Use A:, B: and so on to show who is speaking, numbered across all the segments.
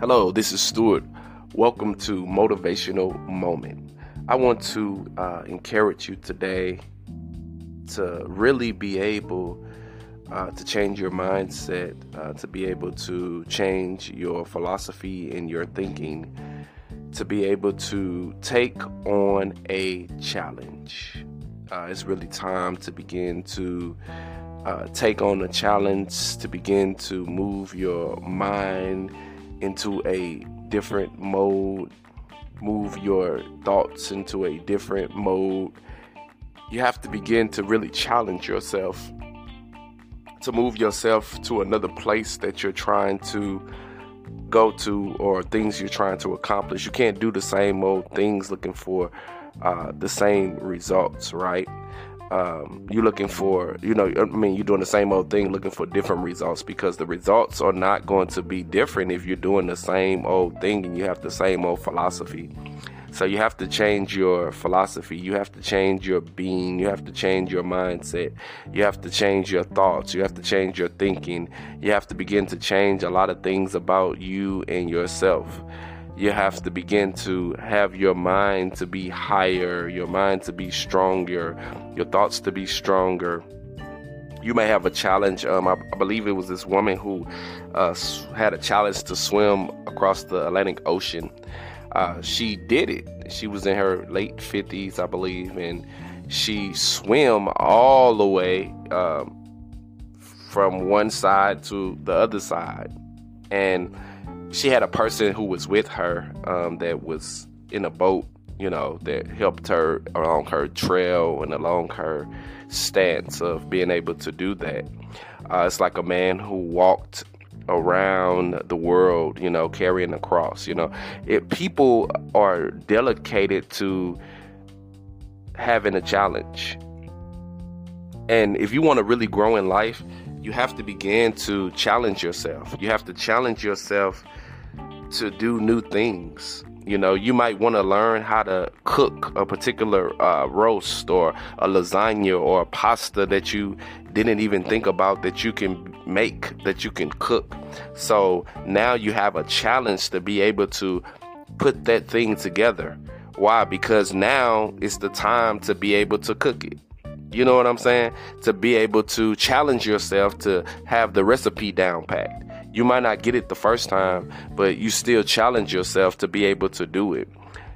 A: Hello, this is Stewart. Welcome to Motivational Moment. I want to uh, encourage you today to really be able uh, to change your mindset, uh, to be able to change your philosophy and your thinking, to be able to take on a challenge. Uh, it's really time to begin to uh, take on a challenge, to begin to move your mind into a different mode, move your thoughts into a different mode. You have to begin to really challenge yourself to move yourself to another place that you're trying to go to or things you're trying to accomplish. You can't do the same old things looking for uh, the same results, right? Um, you're looking for, you know, I mean, you're doing the same old thing looking for different results because the results are not going to be different if you're doing the same old thing and you have the same old philosophy. So you have to change your philosophy. You have to change your being. You have to change your mindset. You have to change your thoughts. You have to change your thinking. You have to begin to change a lot of things about you and yourself you have to begin to have your mind to be higher, your mind to be stronger, your thoughts to be stronger. You may have a challenge. Um, I, I believe it was this woman who uh, had a challenge to swim across the Atlantic Ocean. Uh, she did it. She was in her late 50s, I believe, and she swam all the way um, from one side to the other side. And she had a person who was with her um, that was in a boat, you know, that helped her along her trail and along her stance of being able to do that. Uh, it's like a man who walked around the world, you know, carrying a cross. You know, if people are dedicated to having a challenge, and if you want to really grow in life, you have to begin to challenge yourself. You have to challenge yourself to do new things. You know, you might want to learn how to cook a particular uh, roast or a lasagna or a pasta that you didn't even think about that you can make, that you can cook. So now you have a challenge to be able to put that thing together. Why? Because now it's the time to be able to cook it. You know what I'm saying? To be able to challenge yourself to have the recipe down packed. You might not get it the first time, but you still challenge yourself to be able to do it.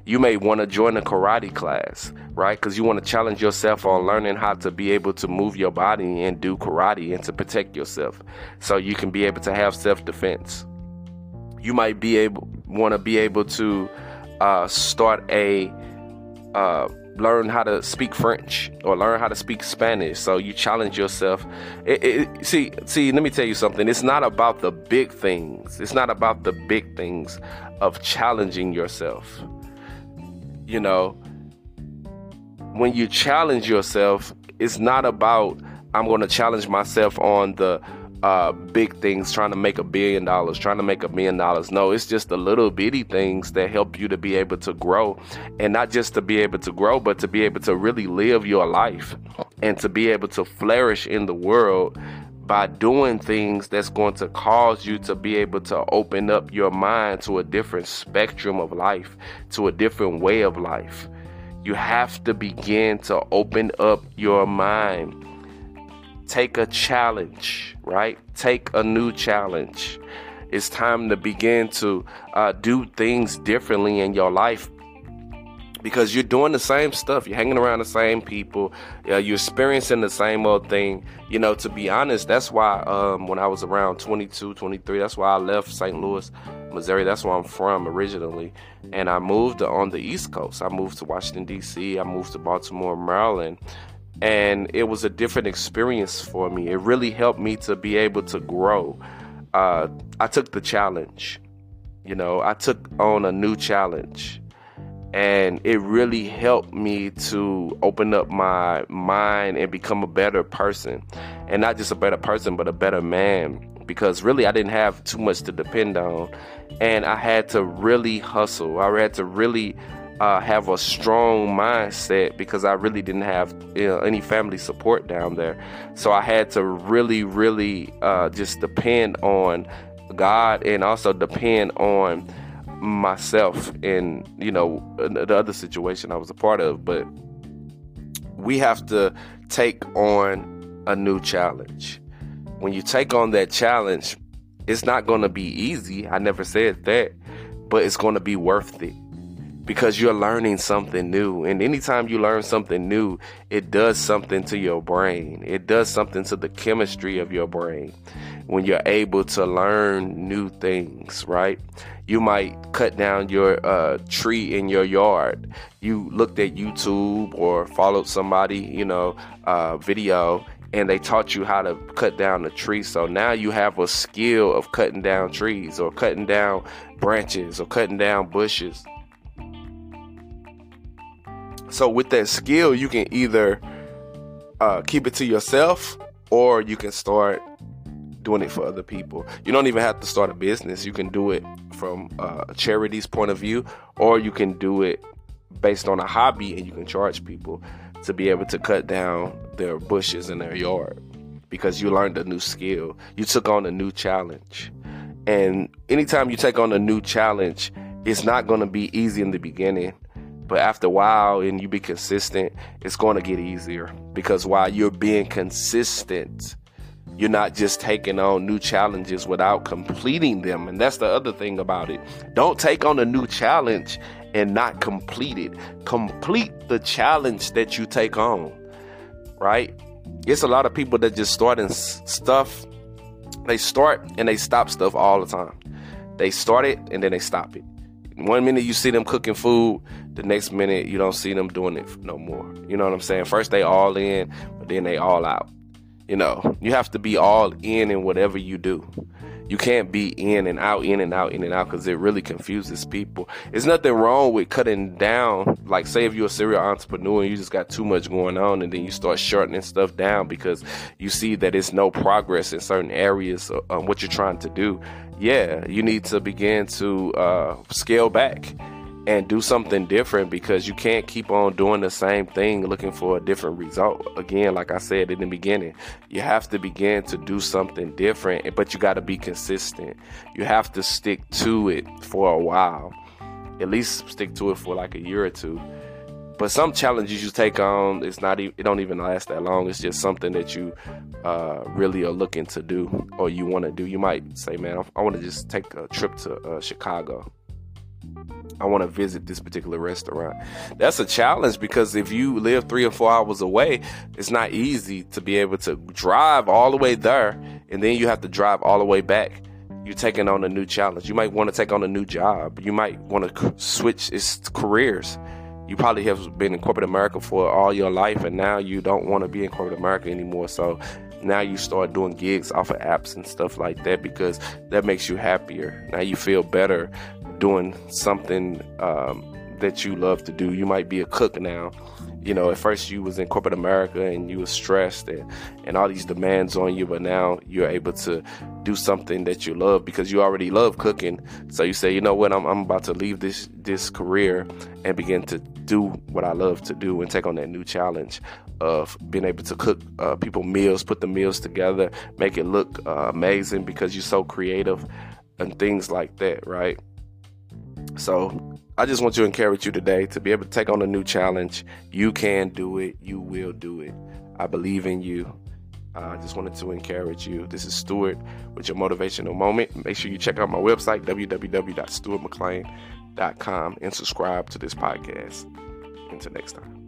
A: You may want to join a karate class, right? Because you want to challenge yourself on learning how to be able to move your body and do karate and to protect yourself so you can be able to have self defense. You might be able want to be able to uh, start a uh, learn how to speak French or learn how to speak Spanish. So you challenge yourself. It, it, see, see, let me tell you something. It's not about the big things. It's not about the big things of challenging yourself. You know, when you challenge yourself, it's not about I'm going to challenge myself on the uh, big things, trying to make a billion dollars, trying to make a million dollars. No, it's just the little bitty things that help you to be able to grow, and not just to be able to grow, but to be able to really live your life and to be able to flourish in the world by doing things that's going to cause you to be able to open up your mind to a different spectrum of life, to a different way of life. You have to begin to open up your mind Take a challenge, right? Take a new challenge. It's time to begin to uh, do things differently in your life because you're doing the same stuff. You're hanging around the same people. Uh, you're experiencing the same old thing. You know, to be honest, that's why um, when I was around 22, 23, that's why I left St. Louis, Missouri. That's where I'm from originally. And I moved on the East Coast. I moved to Washington, D.C., I moved to Baltimore, Maryland and it was a different experience for me. It really helped me to be able to grow. Uh, I took the challenge, you know, I took on a new challenge, and it really helped me to open up my mind and become a better person, and not just a better person, but a better man. Because really, I didn't have too much to depend on, and I had to really hustle. I had to really uh, have a strong mindset because I really didn't have any family support down there. So I had to really, really uh, just depend on God and also depend on myself in you know the other situation I was a part of. But we have to take on a new challenge. When you take on that challenge, it's not going to be easy. I never said that, but it's going to be worth it because you're learning something new. And anytime you learn something new, it does something to your brain. It does something to the chemistry of your brain when you're able to learn new things, right? You might cut down your uh, tree in your yard. You looked at YouTube or followed somebody, you know, uh, video and they taught you how to cut down a tree. So now you have a skill of cutting down trees or cutting down branches or cutting down bushes. So with that skill, you can either uh, keep it to yourself or you can start doing it for other people. You don't even have to start a business. You can do it from uh, a charity's point of view, or you can do it based on a hobby and you can charge people to be able to cut down their bushes in their yard because you learned a new skill. You took on a new challenge. And anytime you take on a new challenge, it's not going to be easy in the beginning but after a while and you be consistent, it's going to get easier because while you're being consistent, you're not just taking on new challenges without completing them. And that's the other thing about it. Don't take on a new challenge and not complete it. Complete the challenge that you take on, right? It's a lot of people that just start and stuff. They start and they stop stuff all the time. They start it and then they stop it. One minute you see them cooking food, the next minute you don't see them doing it no more. You know what I'm saying? First they all in, but then they all out. You know, you have to be all in in whatever you do. You can't be in and out, in and out, in and out, because it really confuses people. There's nothing wrong with cutting down. Like, say if you're a serial entrepreneur and you just got too much going on, and then you start shortening stuff down because you see that it's no progress in certain areas on what you're trying to do. Yeah, you need to begin to uh, scale back and do something different because you can't keep on doing the same thing looking for a different result. Again, like I said in the beginning, you have to begin to do something different, but you got to be consistent. You have to stick to it for a while. At least stick to it for like a year or two. But some challenges you take on, it's not even, it don't even last that long. It's just something that you uh, really are looking to do or you want to do. You might say, man, I want to just take a trip to uh, Chicago I want to visit this particular restaurant. That's a challenge because if you live three or four hours away, it's not easy to be able to drive all the way there and then you have to drive all the way back. You're taking on a new challenge. You might want to take on a new job. You might want to switch its careers. You probably have been in corporate America for all your life and now you don't want to be in corporate America anymore. So now you start doing gigs off of apps and stuff like that because that makes you happier. Now you feel better doing something um, that you love to do. You might be a cook now. You know, at first you was in corporate America and you was stressed and, and all these demands on you, but now you're able to do something that you love because you already love cooking. So you say, you know what, I'm, I'm about to leave this this career and begin to do what I love to do and take on that new challenge of being able to cook uh, people meals, put the meals together, make it look uh, amazing because you're so creative and things like that, right? So I just want to encourage you today to be able to take on a new challenge. You can do it. You will do it. I believe in you. Uh, I just wanted to encourage you. This is Stewart with your motivational moment. Make sure you check out my website, www.stewartmcclain.com, and subscribe to this podcast. Until next time.